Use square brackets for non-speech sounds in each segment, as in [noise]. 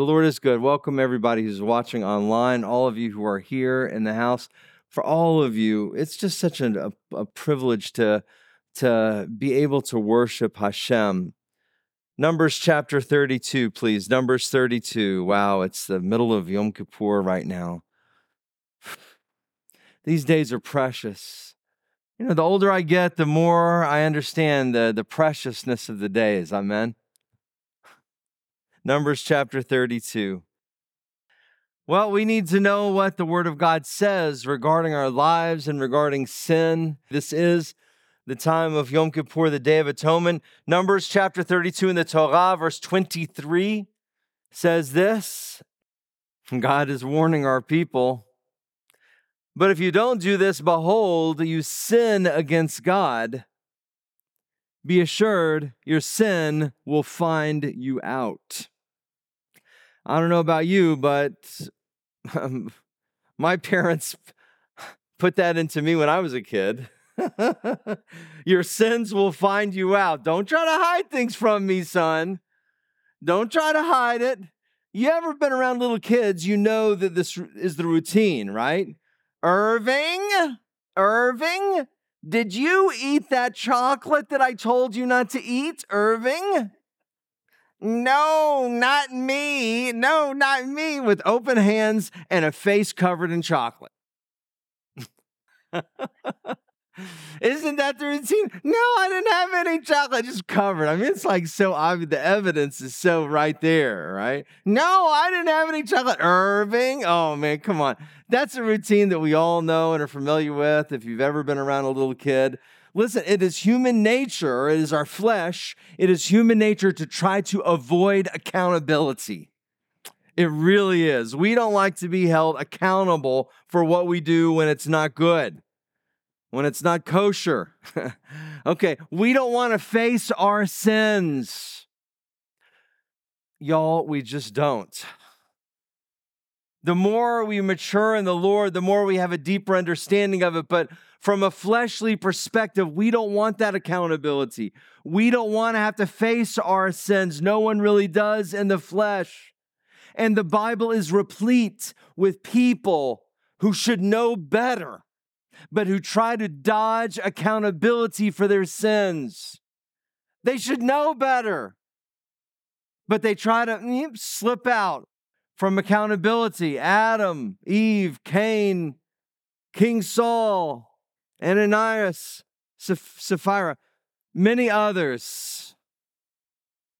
The Lord is good. Welcome everybody who's watching online, all of you who are here in the house. For all of you, it's just such a, a, a privilege to, to be able to worship Hashem Numbers chapter 32, please. Numbers 32. Wow, it's the middle of Yom Kippur right now. [sighs] These days are precious. You know, the older I get, the more I understand the, the preciousness of the days. Amen. Numbers chapter 32. Well, we need to know what the Word of God says regarding our lives and regarding sin. This is the time of Yom Kippur, the Day of Atonement. Numbers chapter 32 in the Torah, verse 23 says this God is warning our people. But if you don't do this, behold, you sin against God. Be assured your sin will find you out. I don't know about you, but um, my parents put that into me when I was a kid. [laughs] Your sins will find you out. Don't try to hide things from me, son. Don't try to hide it. You ever been around little kids, you know that this is the routine, right? Irving, Irving, did you eat that chocolate that I told you not to eat, Irving? No, not me. No, not me. With open hands and a face covered in chocolate. [laughs] Isn't that the routine? No, I didn't have any chocolate, just covered. I mean, it's like so obvious. The evidence is so right there, right? No, I didn't have any chocolate. Irving, oh man, come on. That's a routine that we all know and are familiar with if you've ever been around a little kid. Listen, it is human nature, it is our flesh, it is human nature to try to avoid accountability. It really is. We don't like to be held accountable for what we do when it's not good when it's not kosher. [laughs] okay, we don't want to face our sins. Y'all, we just don't. The more we mature in the Lord, the more we have a deeper understanding of it. But from a fleshly perspective, we don't want that accountability. We don't want to have to face our sins. No one really does in the flesh. And the Bible is replete with people who should know better but who try to dodge accountability for their sins. They should know better, but they try to mm, slip out from accountability. Adam, Eve, Cain, King Saul, Ananias, Sapphira, many others.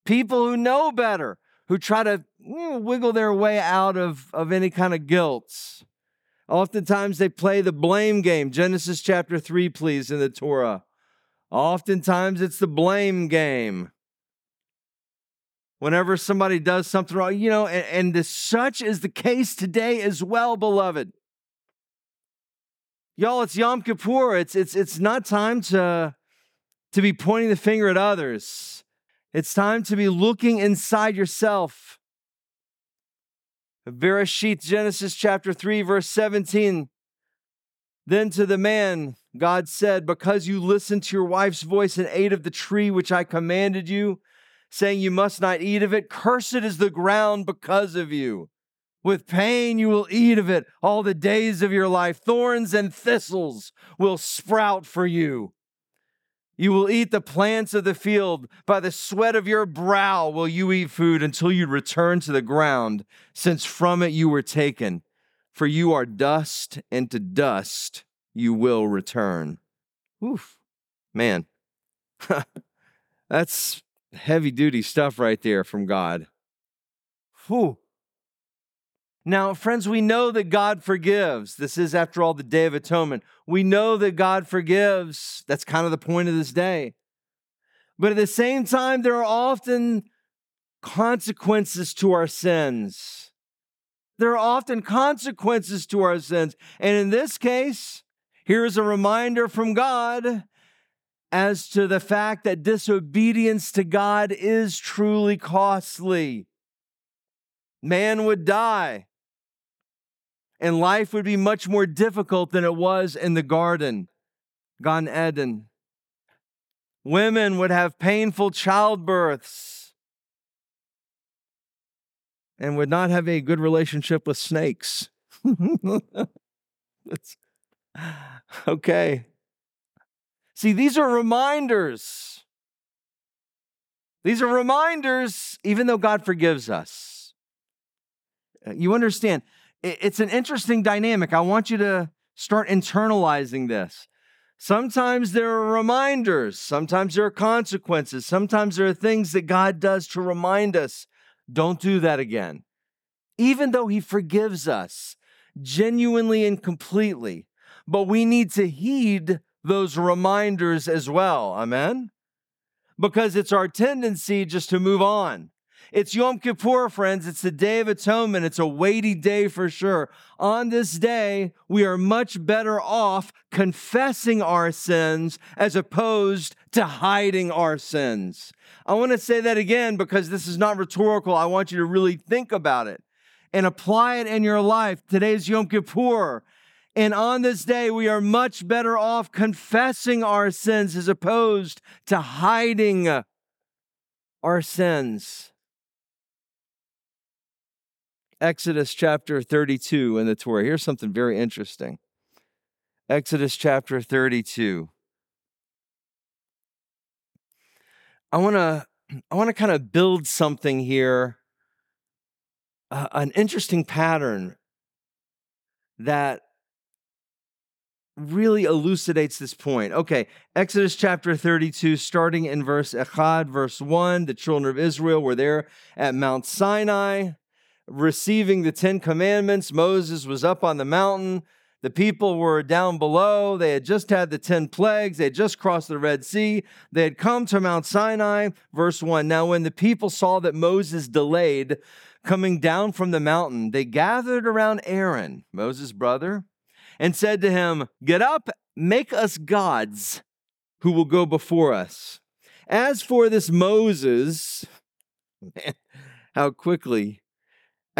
People who know better, who try to mm, wiggle their way out of, of any kind of guilt. Oftentimes they play the blame game. Genesis chapter 3, please, in the Torah. Oftentimes it's the blame game. Whenever somebody does something wrong, you know, and, and this, such is the case today as well, beloved. Y'all, it's Yom Kippur. It's, it's, it's not time to, to be pointing the finger at others. It's time to be looking inside yourself Bereshit, Genesis chapter 3, verse 17. Then to the man, God said, Because you listened to your wife's voice and ate of the tree which I commanded you, saying you must not eat of it, cursed is the ground because of you. With pain you will eat of it all the days of your life. Thorns and thistles will sprout for you. You will eat the plants of the field. By the sweat of your brow will you eat food until you return to the ground, since from it you were taken. For you are dust, and to dust you will return. Oof, man. [laughs] That's heavy duty stuff right there from God. Whew. Now, friends, we know that God forgives. This is, after all, the Day of Atonement. We know that God forgives. That's kind of the point of this day. But at the same time, there are often consequences to our sins. There are often consequences to our sins. And in this case, here is a reminder from God as to the fact that disobedience to God is truly costly. Man would die and life would be much more difficult than it was in the garden, Gan Eden. Women would have painful childbirths and would not have a good relationship with snakes. [laughs] okay. See, these are reminders. These are reminders, even though God forgives us. Uh, you understand, it's an interesting dynamic. I want you to start internalizing this. Sometimes there are reminders, sometimes there are consequences, sometimes there are things that God does to remind us don't do that again. Even though He forgives us genuinely and completely, but we need to heed those reminders as well. Amen? Because it's our tendency just to move on. It's Yom Kippur, friends. It's the Day of Atonement. It's a weighty day for sure. On this day, we are much better off confessing our sins as opposed to hiding our sins. I want to say that again because this is not rhetorical. I want you to really think about it and apply it in your life. Today's Yom Kippur. And on this day, we are much better off confessing our sins as opposed to hiding our sins. Exodus chapter 32 in the Torah. Here's something very interesting. Exodus chapter 32. I want to I want to kind of build something here uh, an interesting pattern that really elucidates this point. Okay, Exodus chapter 32, starting in verse Echad, verse 1, the children of Israel were there at Mount Sinai receiving the Ten Commandments. Moses was up on the mountain. The people were down below. They had just had the 10 plagues. They had just crossed the Red Sea. They had come to Mount Sinai. Verse 1 Now, when the people saw that Moses delayed coming down from the mountain, they gathered around Aaron, Moses' brother, and said to him, Get up, make us gods who will go before us. As for this Moses, man, [laughs] how quickly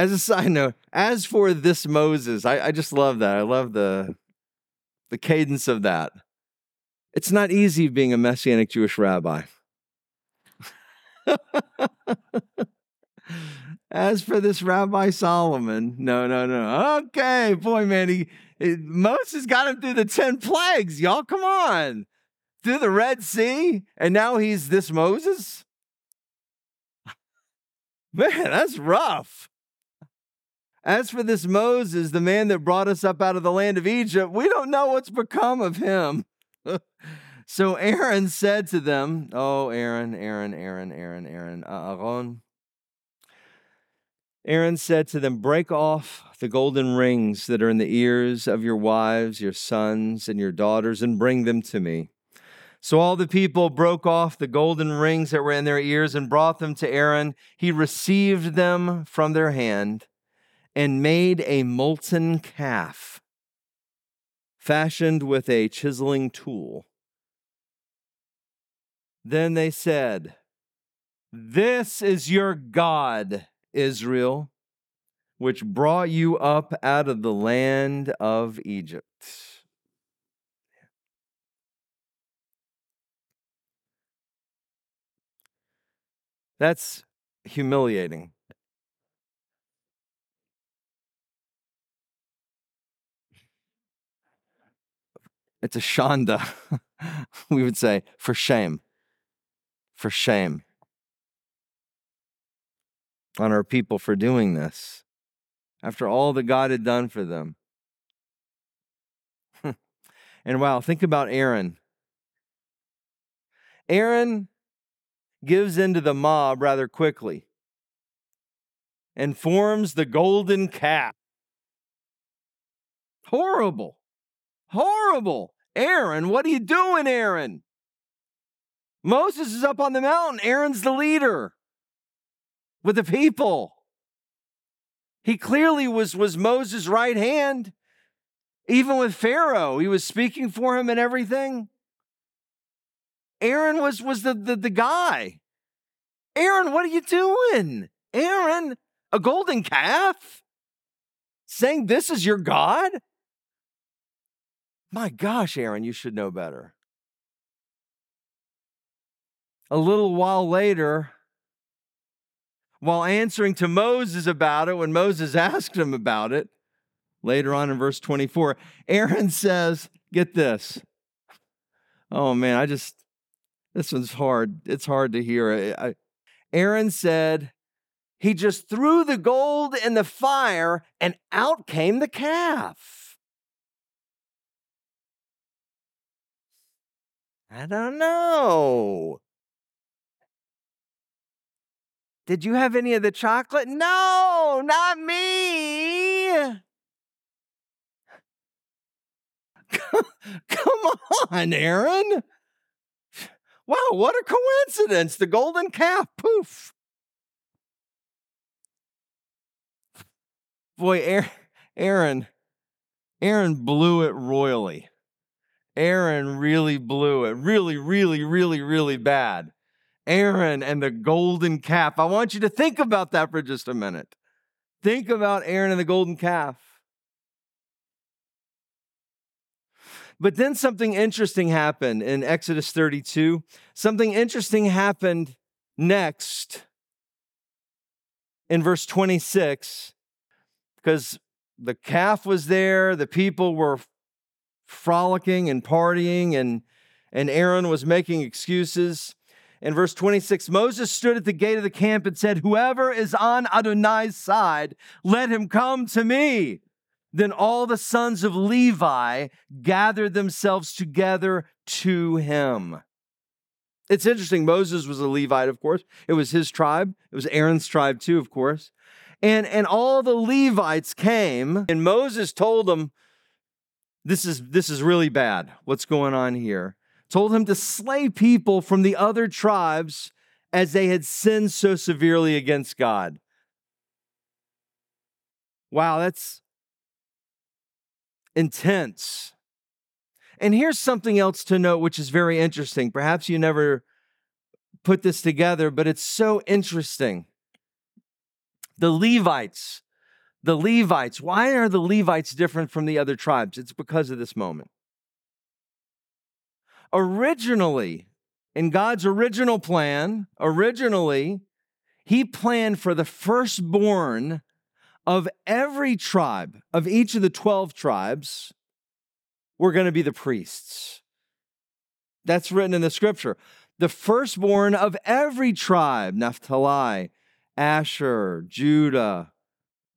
as a side note, as for this Moses, I, I just love that. I love the the cadence of that. It's not easy being a messianic Jewish rabbi. [laughs] As for this Rabbi Solomon, no, no, no. Okay, boy, man, he, Moses got him through the 10 plagues. Y'all, come on. Through the Red Sea, and now he's this Moses? [laughs] Man, that's rough. As for this Moses, the man that brought us up out of the land of Egypt, we don't know what's become of him. [laughs] so Aaron said to them, Oh, Aaron, Aaron, Aaron, Aaron, Aaron, uh, Aaron. Aaron said to them, Break off the golden rings that are in the ears of your wives, your sons, and your daughters, and bring them to me. So all the people broke off the golden rings that were in their ears and brought them to Aaron. He received them from their hand and made a molten calf fashioned with a chiseling tool. Then they said, This is your God, Israel, which brought you up out of the land of Egypt. That's humiliating. It's a shanda. [laughs] we would say, for shame. For shame on our people for doing this after all that God had done for them. [laughs] and wow, think about Aaron. Aaron gives into the mob rather quickly and forms the golden calf. Horrible. Horrible. Aaron, what are you doing, Aaron? Moses is up on the mountain. Aaron's the leader with the people. He clearly was, was Moses' right hand. Even with Pharaoh, he was speaking for him and everything. Aaron was, was the, the, the guy. Aaron, what are you doing? Aaron, a golden calf? Saying this is your God? My gosh, Aaron, you should know better. A little while later, while answering to Moses about it, when Moses [laughs] asked him about it, later on in verse 24, Aaron [laughs] says, Get this. Oh man, I just, this one's hard. It's hard to hear. Eh, I, Aaron said, He just threw the gold in the fire and out came the calf. I don't know. Did you have any of the chocolate? No, not me. Come on, Aaron. Wow, what a coincidence. The golden calf, poof. Boy, Aaron, Aaron blew it royally. Aaron really blew it. Really, really, really, really bad. Aaron and the golden calf. I want you to think about that for just a minute. Think about Aaron and the golden calf. But then something interesting happened in Exodus 32. Something interesting happened next in verse 26 because the calf was there, the people were frolicking and partying, and, and Aaron was making excuses. In verse 26, Moses stood at the gate of the camp and said, Whoever is on Adonai's side, let him come to me. Then all the sons of Levi gathered themselves together to him. It's interesting. Moses was a Levite, of course. It was his tribe. It was Aaron's tribe, too, of course. And, and all the Levites came, and Moses told them, this is, this is really bad. What's going on here? told him to slay people from the other tribes as they had sinned so severely against God. Wow, that's intense. And here's something else to note, which is very interesting. Perhaps you never put this together, but it's so interesting. The Levites, the Levites, why are the Levites different from the other tribes? It's because of this moment originally, in God's original plan, originally, He planned for the firstborn of every tribe, of each of the 12 tribes, were going to be the priests. That's written in the scripture. The firstborn of every tribe, Naphtali, Asher, Judah,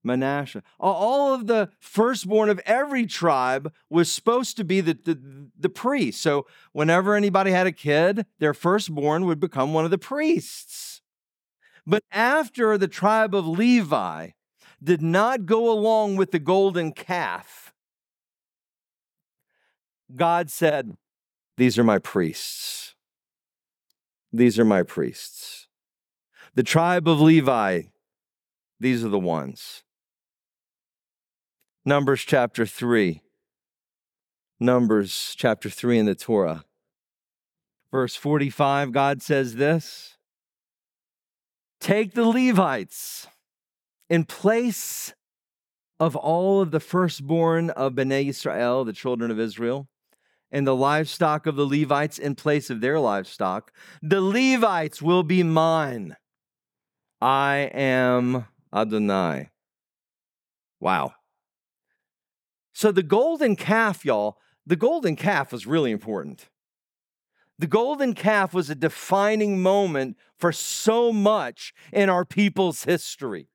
Manasseh. All of the firstborn of every tribe was supposed to be the, the, the, priest. So whenever anybody had a kid, their firstborn would become one of the priests. But after the tribe of Levi did not go along with the golden calf, God said, These are my priests. These are my priests. The tribe of Levi, these are the ones. Numbers chapter 3. Numbers chapter 3 in the Torah. Verse 45, God says this Take the Levites in place of all of the firstborn of Bnei Israel, the children of Israel, and the livestock of the Levites in place of their livestock. The Levites will be mine. I am Adonai. Wow. So the golden calf, y'all, the golden calf was really important. The golden calf was a defining moment for so much in our people's history.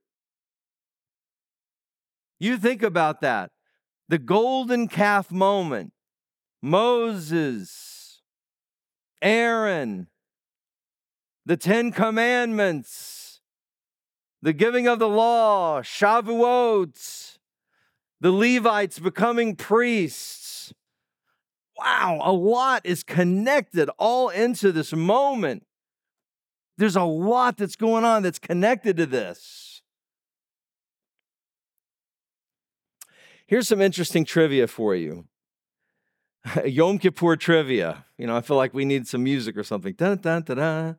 You think about that. The golden calf moment. Moses, Aaron, the Ten Commandments, the giving of the law, Shavuot, the Levites becoming priests. Wow, a lot is connected all into this moment. There's a lot that's going on that's connected to this. Here's some interesting trivia for you. [laughs] Yom Kippur trivia. You know, I feel like we need some music or something. Dun, dun, dun, dun.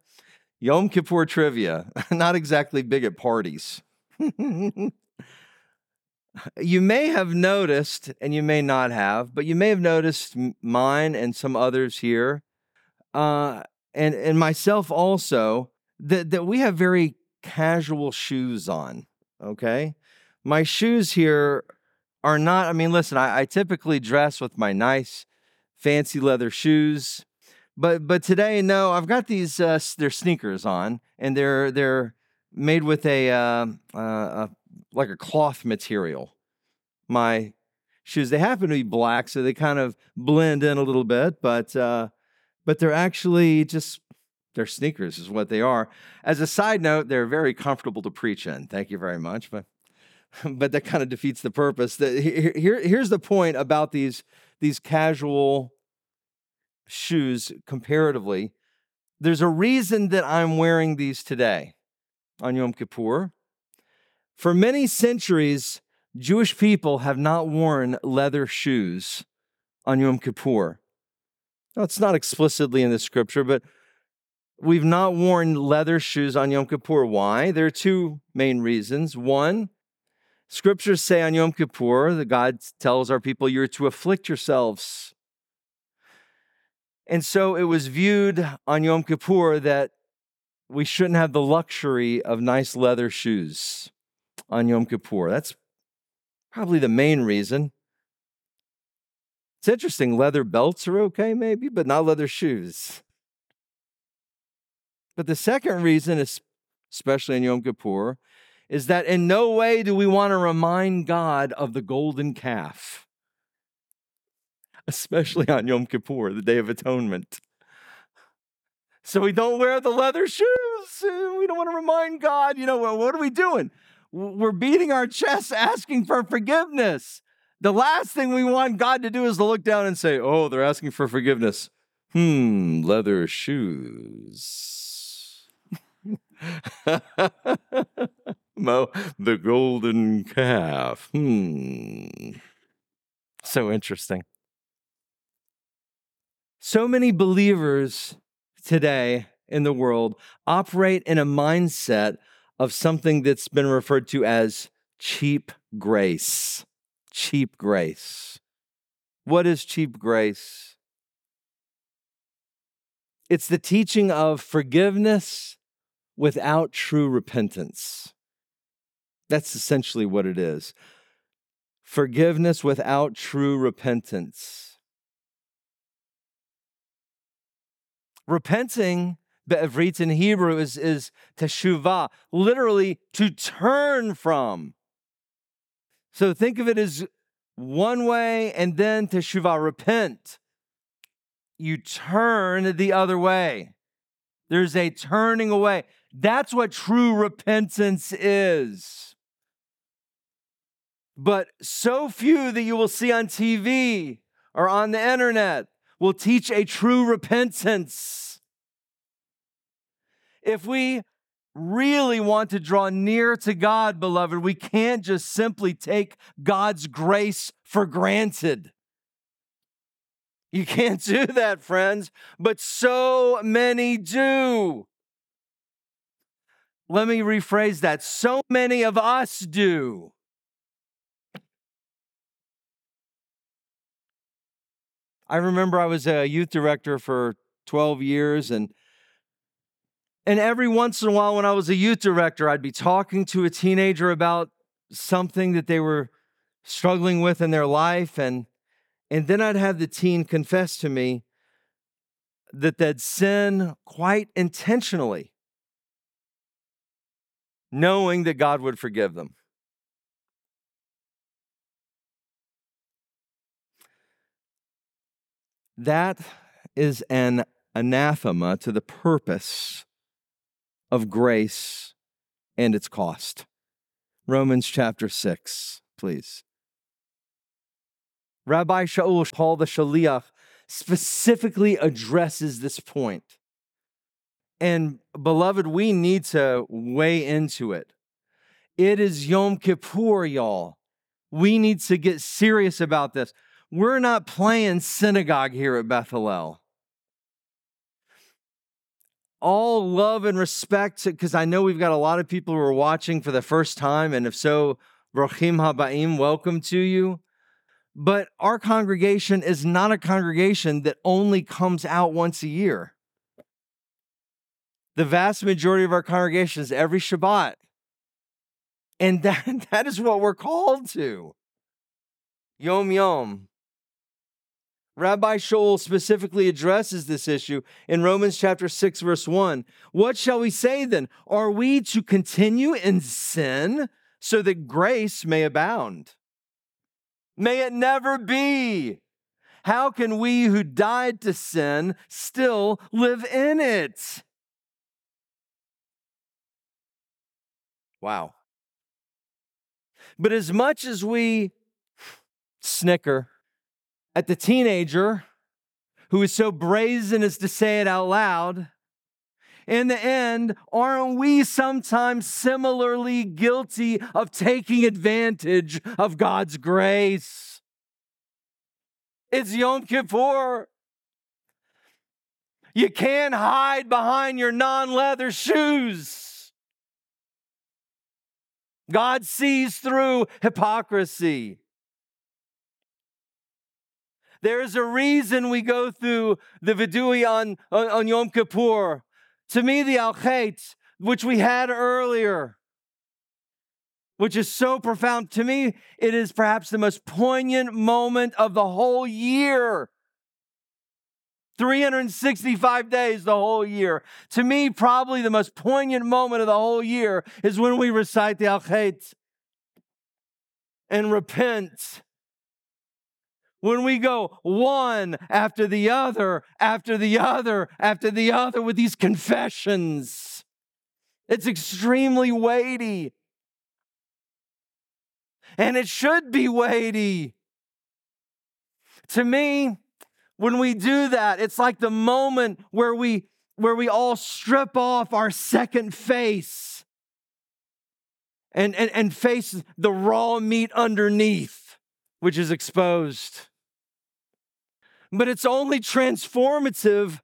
Yom Kippur trivia. [laughs] Not exactly big at parties. [laughs] you may have noticed, and you may not have, but you may have noticed mine and some others here, uh, and and myself also, that that we have very casual shoes on. Okay, my shoes here are not. I mean, listen, I, I typically dress with my nice, fancy leather shoes, but but today, no, I've got these. Uh, they're sneakers on, and they're they're made with a, uh, uh, a like a cloth material. My shoes, they happen to be black, so they kind of blend in a little bit, but uh, but they're actually just they're sneakers, is what they are. As a side note, they're very comfortable to preach in. Thank you very much, but [laughs] but that kind of defeats the purpose. The, here, here's the point about these these casual shoes comparatively. There's a reason that I'm wearing these today on Yom Kippur. For many centuries, Jewish people have not worn leather shoes on Yom Kippur. Now, it's not explicitly in the scripture, but we've not worn leather shoes on Yom Kippur. Why? There are two main reasons. One, scriptures say on Yom Kippur that God tells our people, you're to afflict yourselves. And so it was viewed on Yom Kippur that we shouldn't have the luxury of nice leather shoes on Yom Kippur. That's probably the main reason. It's interesting, leather belts are okay, maybe, but not leather shoes. But the second reason, especially in Yom Kippur, is that in no way do we want to remind God of the golden calf, especially on Yom Kippur, the Day of Atonement. So we don't wear the leather shoes. We don't want to remind God, you know, what are we doing? We're beating our chests asking for forgiveness. The last thing we want God to do is to look down and say, oh, they're asking for forgiveness. Hmm, leather shoes. [laughs] Mo, the golden calf. Hmm. So interesting. So many believers today in the world operate in a mindset of something that's been referred to as cheap grace. Cheap grace. What is cheap grace? It's the teaching of forgiveness without true repentance. That's essentially what it is. Forgiveness without true repentance. Repenting Be'evrit in Hebrew is, is teshuvah, literally to turn from. So think of it as one way and then teshuvah, repent. You turn the other way. There's a turning away. That's what true repentance is. But so few that you will see on TV or on the internet will teach a true repentance if we really want to draw near to God, beloved, we can't just simply take God's grace for granted. You can't do that, friends, but so many do. Let me rephrase that. So many of us do. I remember I was a youth director for 12 years and and every once in a while, when I was a youth director, I'd be talking to a teenager about something that they were struggling with in their life. And, And then I'd have the teen confess to me that they'd sin quite intentionally, knowing that God would forgive them. That is an anathema to the purpose of grace and its cost. Romans chapter 6, please. Rabbi Shaul, Paul the Shaliach, specifically addresses this point. And beloved, we need to weigh into it. It is Yom Kippur, y'all. We need to get serious about this. We're not playing synagogue here at Beth Hallel. All love and respect, because I know we've got a lot of people who are watching for the first time, and if so, Brachim Habaim, welcome to you. But our congregation is not a congregation that only comes out once a year. The vast majority of our congregation is every Shabbat. And [laughs] that, that is what we're called to. Yom Yom. Rabbi Shaul specifically addresses this issue in Romans chapter 6, verse 1. What shall we say then? Are we to continue in sin so that grace may abound? May it never be. How can we who died to sin still live in it? Wow. But as much as we snicker at the teenager who is so brazen as to say it out loud, in the end, aren't we sometimes similarly guilty of taking advantage of God's grace? It's Yom Kippur. You can't hide behind your non leather shoes. God sees through hypocrisy. There's a reason we go through the Vidui on, on, on Yom Kippur. To me, the Al which we had earlier, which is so profound, to me, it is perhaps the most poignant moment of the whole year. 365 days the whole year. To me, probably the most poignant moment of the whole year is when we recite the Al and repent when we go one after the other, after the other, after the other with these confessions. It's extremely weighty. And it should be weighty. To me, when we do that, it's like the moment where we where we all strip off our second face and, and, and face the raw meat underneath, which is exposed but it's only transformative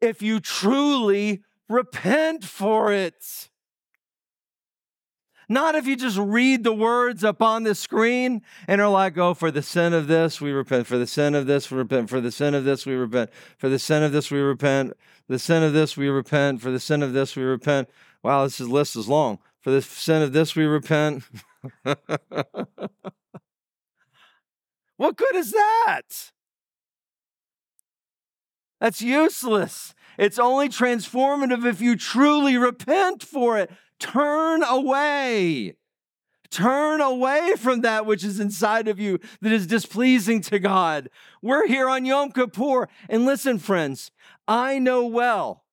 if you truly repent for it. Not if you just read the words up on the screen and are like, oh, for the sin of this, we repent. For the sin of this, we repent. For the sin of this, we repent. For the sin of this, we repent. The sin of this, we repent. For the sin of this, we repent. Wow, this list is long. For the sin of this, we repent. [laughs] what good is that? That's useless. It's only transformative if you truly repent for it. Turn away. Turn away from that which is inside of you that is displeasing to God. We're here on Yom Kippur. And listen, friends, I know well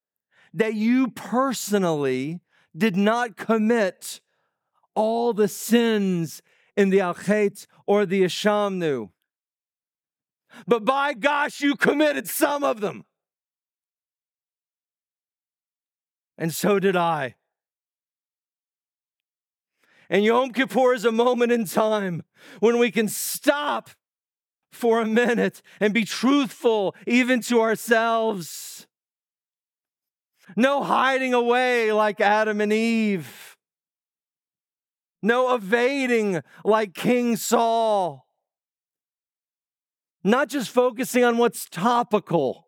that you personally did not commit all the sins in the Achet or the Ashamnu but by gosh, you committed some of them. And so did I. And Yom Kippur is a moment in time when we can stop for a minute and be truthful even to ourselves. No hiding away like Adam and Eve. No evading like King Saul not just focusing on what's topical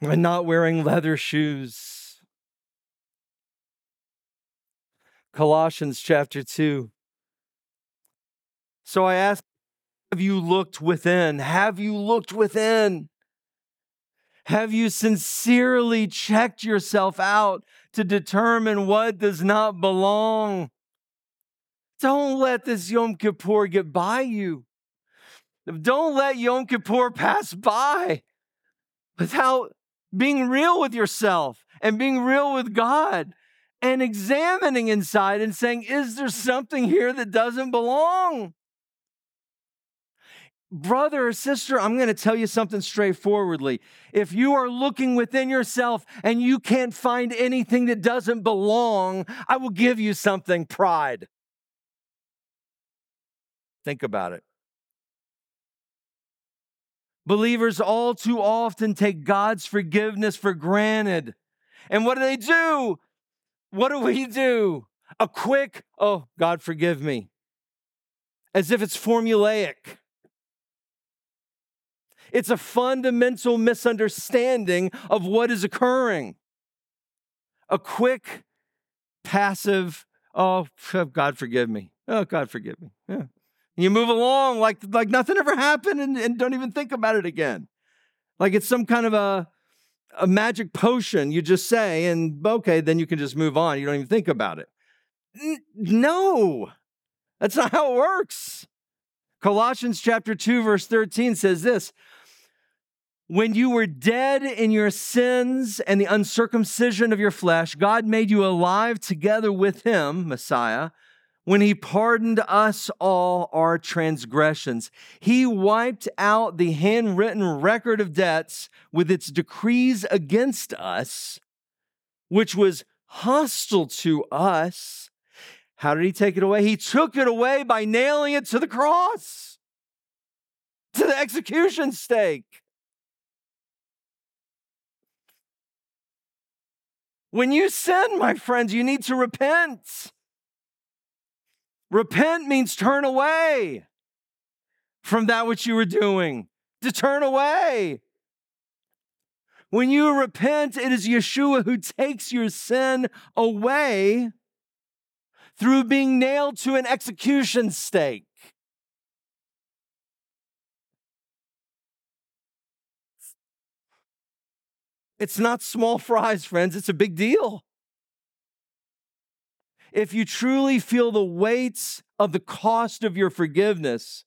and not wearing leather shoes. Colossians chapter 2. So I ask Have you looked within? Have you looked within? Have you sincerely checked yourself out to determine what does not belong? Don't let this Yom Kippur get by you. Don't let Yom Kippur pass by without being real with yourself and being real with God and examining inside and saying, Is there something here that doesn't belong? Brother or sister, I'm going to tell you something straightforwardly. If you are looking within yourself and you can't find anything that doesn't belong, I will give you something pride. Think about it. Believers all too often take God's forgiveness for granted. And what do they do? What do we do? A quick, oh, God, forgive me. As if it's formulaic. It's a fundamental misunderstanding of what is occurring. A quick, passive, oh, God, forgive me. Oh, God, forgive me. Yeah. You move along like, like nothing ever happened and, and don't even think about it again. Like it's some kind of a, a magic potion you just say, and okay, then you can just move on. You don't even think about it. N- no, that's not how it works. Colossians chapter 2, verse 13 says this When you were dead in your sins and the uncircumcision of your flesh, God made you alive together with him, Messiah when he pardoned us all our transgressions. He wiped out the handwritten record of debts with its decrees against us, which was hostile to us. How did he take it away? He took it away by nailing it to the cross, to the execution stake. When you sin, my friends, you need to repent. Repent means turn away from that which you were doing, to turn away. When you repent, it is Yeshua who takes your sin away through being nailed to an execution stake. It's not small fries, friends. It's a big deal if you truly feel the weights of the cost of your forgiveness,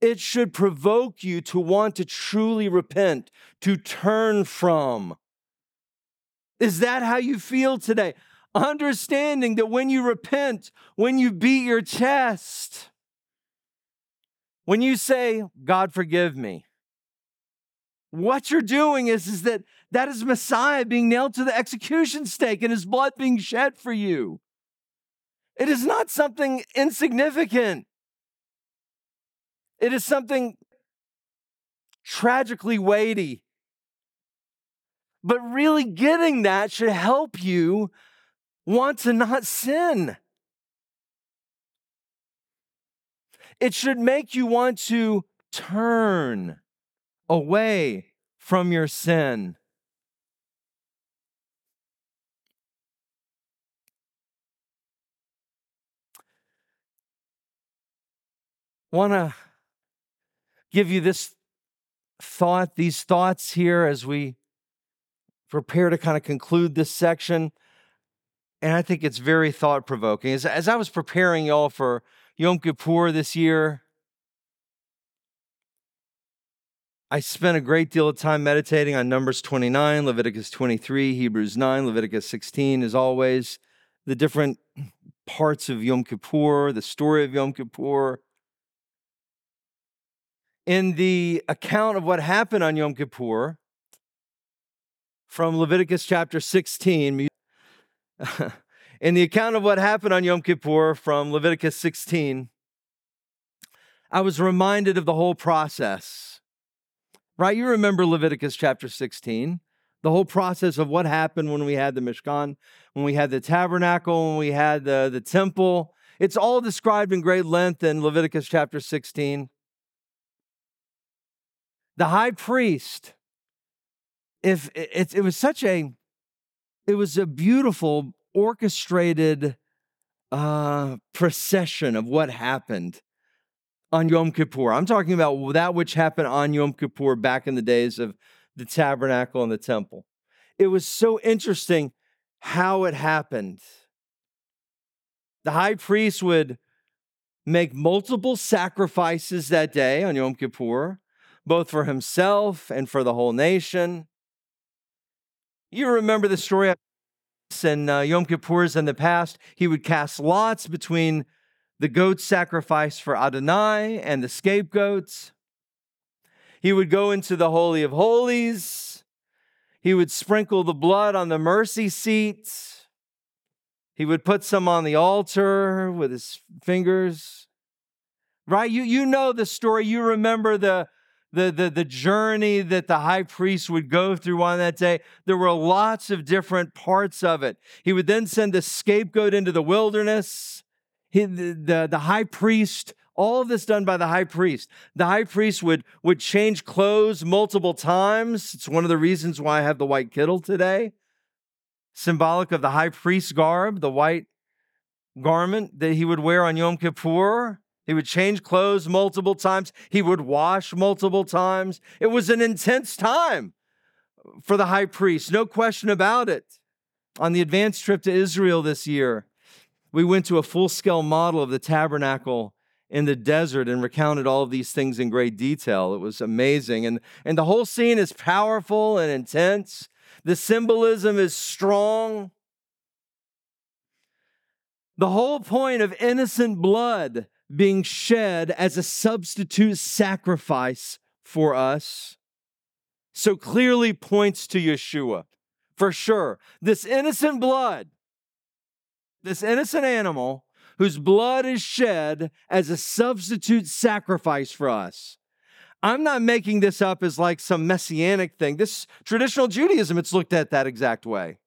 it should provoke you to want to truly repent, to turn from. Is that how you feel today? Understanding that when you repent, when you beat your chest, when you say, God, forgive me, what you're doing is, is that that is Messiah being nailed to the execution stake and his blood being shed for you. It is not something insignificant. It is something tragically weighty. But really getting that should help you want to not sin. It should make you want to turn away from your sin. Want to give you this thought, these thoughts here as we prepare to kind of conclude this section. And I think it's very thought provoking. As, as I was preparing y'all for Yom Kippur this year, I spent a great deal of time meditating on Numbers 29, Leviticus 23, Hebrews 9, Leviticus 16, as always, the different parts of Yom Kippur, the story of Yom Kippur in the account of what happened on Yom Kippur from Leviticus chapter 16, [laughs] in the account of what happened on Yom Kippur from Leviticus 16, I was reminded of the whole process. Right? You remember Leviticus chapter 16, the whole process of what happened when we had the Mishkan, when we had the tabernacle, when we had the, the temple. It's all described in great length in Leviticus chapter 16 the high priest, if it, it was such a, it was a beautiful orchestrated uh, procession of what happened. on Yom Kippur. I'm talking about that which happened on Yom Kippur back in the days of the tabernacle and the temple. It was so interesting how it happened. The high priest would make multiple sacrifices that day on Yom Kippur, both for himself and for the whole nation. You remember the story and uh, Yom Kippur's in the past. He would cast lots between the goat sacrifice for Adonai and the scapegoats. He would go into the Holy of Holies. He would sprinkle the blood on the mercy seat. He would put some on the altar with his fingers. Right? You, you know the story. You remember the, the, the, the journey that the high priest would go through on that day. There were lots of different parts of it. He would then send the scapegoat into the wilderness. He, the, the, the high priest all of this done by the high priest. The high priest would, would change clothes multiple times. It's one of the reasons why I have the white kittel today, symbolic of the high priest garb, the white garment that he would wear on Yom Kippur. He would change clothes multiple times. He would wash multiple times. It was an intense time for the high priest, no question about it. On the advanced trip to Israel this year, we went to a full scale model of the tabernacle in the desert and recounted all of these things in great detail. It was amazing. And, and the whole scene is powerful and intense. The symbolism is strong. The whole point of innocent blood being shed as a substitute sacrifice for us so clearly points to Yeshua. For sure, this innocent blood, this innocent animal whose blood is shed as a substitute sacrifice for us. I'm not making this up as like some messianic thing. This traditional Judaism, it's looked at that exact way.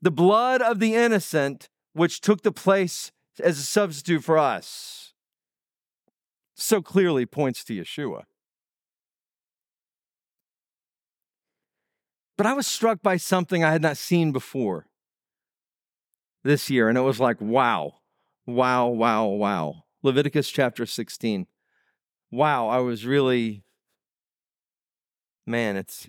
The blood of the innocent, which took the place as a substitute for us, so clearly points to Yeshua. But I was struck by something I had not seen before this year, and it was like, wow. Wow, wow, wow. Leviticus chapter 16. Wow, I was really, man, it's.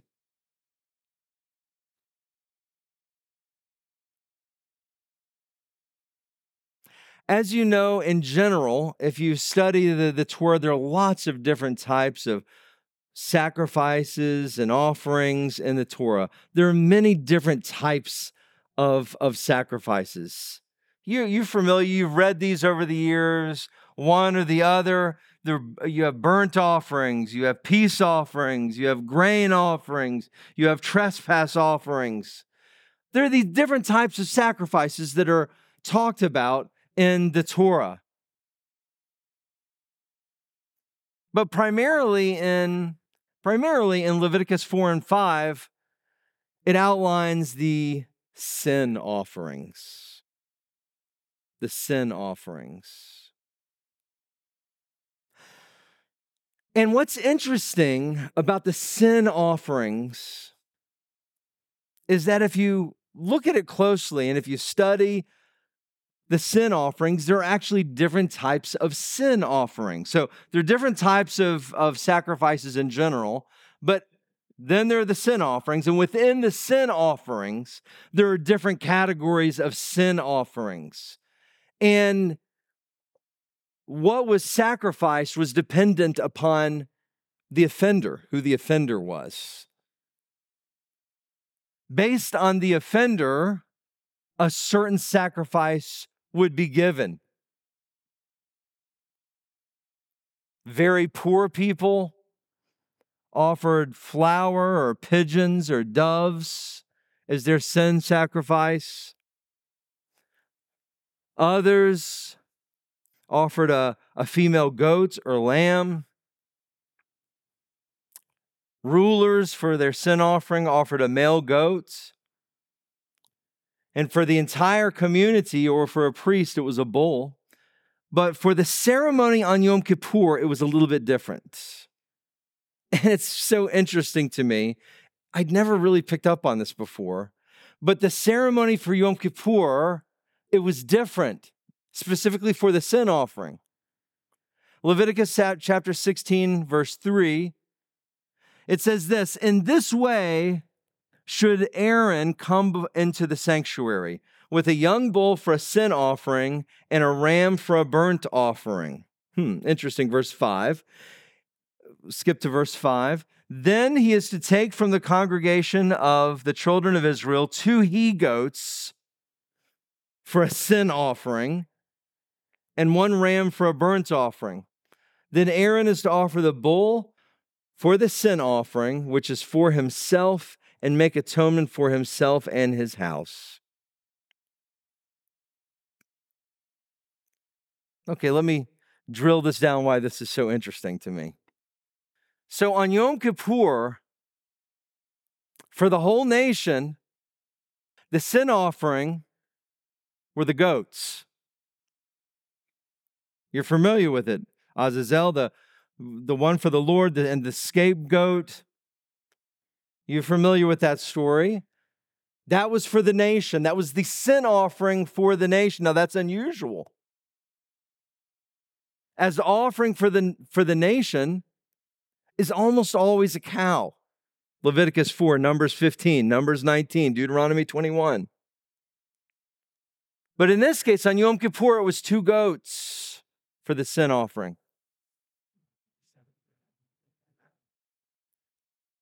As you know, in general, if you study the, the Torah, there are lots of different types of sacrifices and offerings in the Torah. There are many different types of, of sacrifices. You, you're familiar, you've read these over the years, one or the other. There, you have burnt offerings, you have peace offerings, you have grain offerings, you have trespass offerings. There are these different types of sacrifices that are talked about in the Torah. But primarily in primarily in Leviticus 4 and 5, it outlines the sin offerings the sin offerings. And what's interesting about the sin offerings is that if you look at it closely and if you study the sin offerings, there are actually different types of sin offerings. So there are different types of, of sacrifices in general, but then there are the sin offerings. And within the sin offerings, there are different categories of sin offerings. And what was sacrificed was dependent upon the offender, who the offender was. Based on the offender, a certain sacrifice would be given. Very poor people offered flour or pigeons or doves as their sin sacrifice. Others offered a, a female goat or lamb. Rulers for their sin offering offered a male goat. And for the entire community or for a priest, it was a bull. But for the ceremony on Yom Kippur, it was a little bit different. [laughs] And it's so interesting to me. I'd never really picked up on this before. But the ceremony for Yom Kippur it was different, specifically for the sin offering. Leviticus chapter 16, verse 3, it says this In this way should Aaron come into the sanctuary with a young bull for a sin offering and a ram for a burnt offering. Hmm, interesting. Verse 5. Skip to verse 5. Then he is to take from the congregation of the children of Israel two he goats for a sin offering and one ram for a burnt offering. Then Aaron is to offer the bull for the sin offering, which is for himself, and make atonement for himself and his house. Okay, let me drill this down why this is so interesting to me. So on Yom Kippur, for the whole nation, the sin offering were the goats. You're familiar with it. Azazel, the, the one for the Lord, and the scapegoat. You're familiar with that story. That was for the nation. That was the sin offering for the nation. Now, that's unusual. As the offering for the, for the nation is almost always a cow. Leviticus 4, Numbers 15, Numbers 19, Deuteronomy 21. But in this case, on Yom Kippur, it was two goats for the sin offering.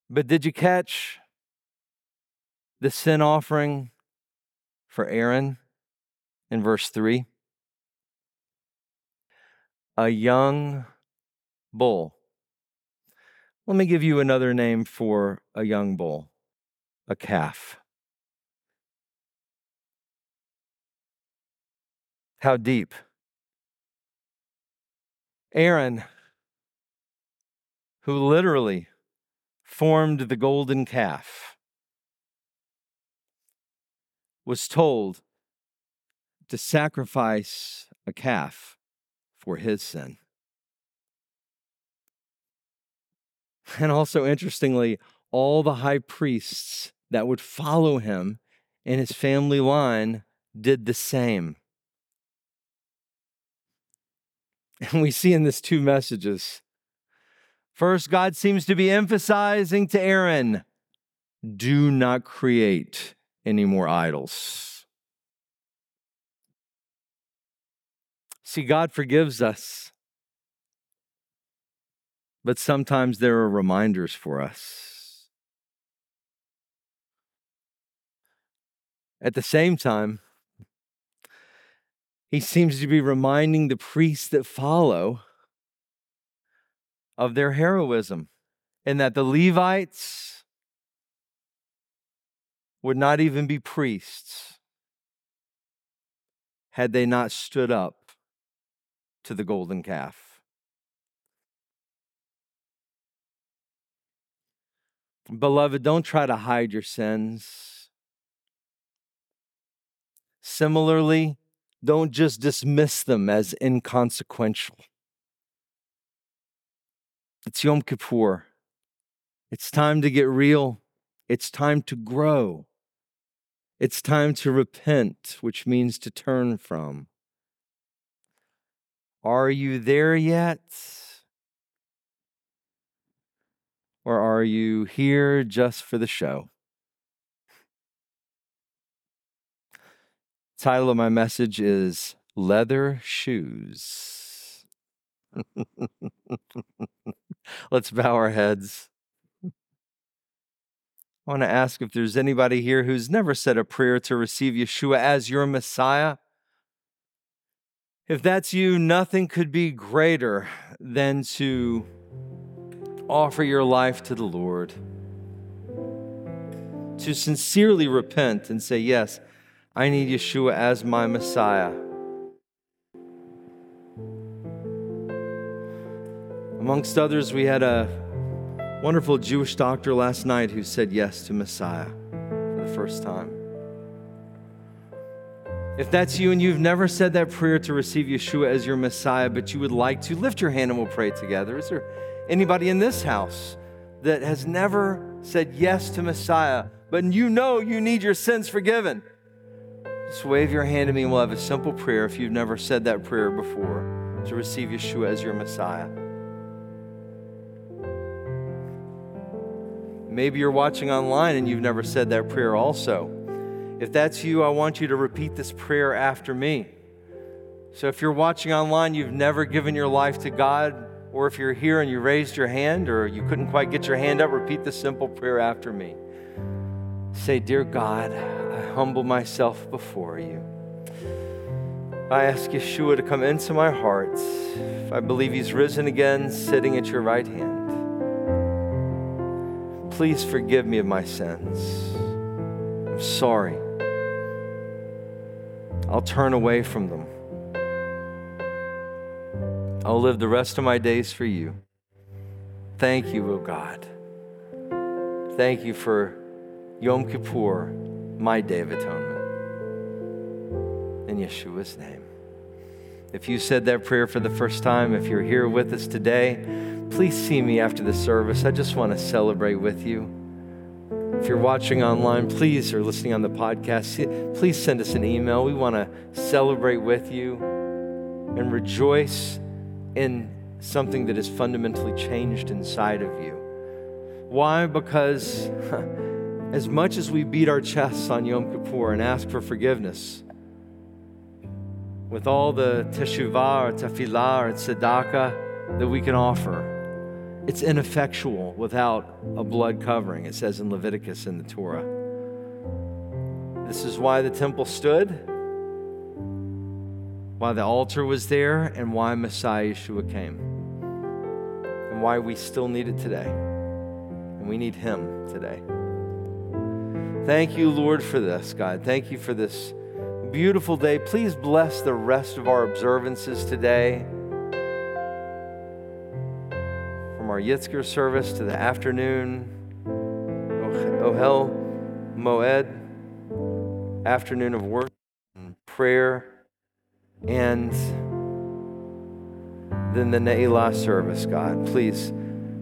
But did you catch the sin offering for Aaron in verse 3? A young bull. Let me give you another name for a young bull a calf. How deep? Aaron, who literally formed the golden calf, was told to sacrifice a calf for his sin. And also, interestingly, all the high priests that would follow him in his family line did the same. [laughs] And we see in this two messages First, God seems to be emphasizing to Aaron do not create any more idols. See, God forgives us, but sometimes there are reminders for us. At the same time, he seems to be reminding the priests that follow of their heroism, and that the Levites would not even be priests had they not stood up to the golden calf. Beloved, don't try to hide your sins. Similarly, don't just dismiss them as inconsequential. It's Yom Kippur. It's time to get real. It's time to grow. It's time to repent, which means to turn from. Are you there yet? Or are you here just for the show? Title of my message is Leather Shoes. [laughs] Let's bow our heads. I want to ask if there's anybody here who's never said a prayer to receive Yeshua as your Messiah. If that's you, nothing could be greater than to offer your life to the Lord, to sincerely repent and say, Yes, I need Yeshua as my Messiah. Amongst others, we had a wonderful Jewish doctor last night who said yes to Messiah for the first time. If that's you and you've never said that prayer to receive Yeshua as your Messiah, but you would like to, lift your hand and we'll pray together. Is there anybody in this house that has never said yes to Messiah, but you know you need your sins forgiven? Just wave your hand at me and we'll have a simple prayer if you've never said that prayer before. to receive Yeshua as your Messiah. Maybe you're watching online and you've never said that prayer also. If that's you, I want you to repeat this prayer after me. So if you're watching online, you've never given your life to God, or if you're here and you raised your hand or you couldn't quite get your hand up, repeat the simple prayer after me. Say, Dear God, I humble myself before you. I ask Yeshua to come into my heart. I believe he's risen again, sitting at your right hand. Please forgive me of my sins. I'm sorry. I'll turn away from them. I'll live the rest of my days for you. Thank you, O oh God. Thank you for Yom Kippur, my day of atonement. In Yeshua's name. If you said that prayer for the first time, if you're here with us today, please see me after the service. I just want to celebrate with you. If you're watching online, please, or listening on the podcast, please send us an email. We want to celebrate with you and rejoice in something that is fundamentally changed inside of you. Why? Because [laughs] as much as we beat our chests on Yom Kippur and ask for forgiveness, with all the teshuvah or tefillah or tzedakah that we can offer, it's ineffectual without a blood covering, it says in Leviticus in the Torah. This is why the temple stood, why the altar was there, and why Messiah Yeshua came, and why we still need it today. And we need Him today. Thank you, Lord, for this, God. Thank you for this beautiful day. Please bless the rest of our observances today. Our Yizkor service to the afternoon oh, Ohel Moed, afternoon of work and prayer, and then the Ne'ilah service, God. Please,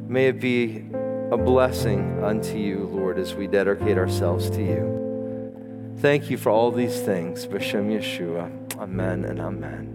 may it be a blessing unto you, Lord, as we dedicate ourselves to you. Thank you for all these things. B'Shem Yeshua. Amen and amen.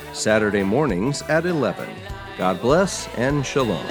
Saturday mornings at 11. God bless and shalom.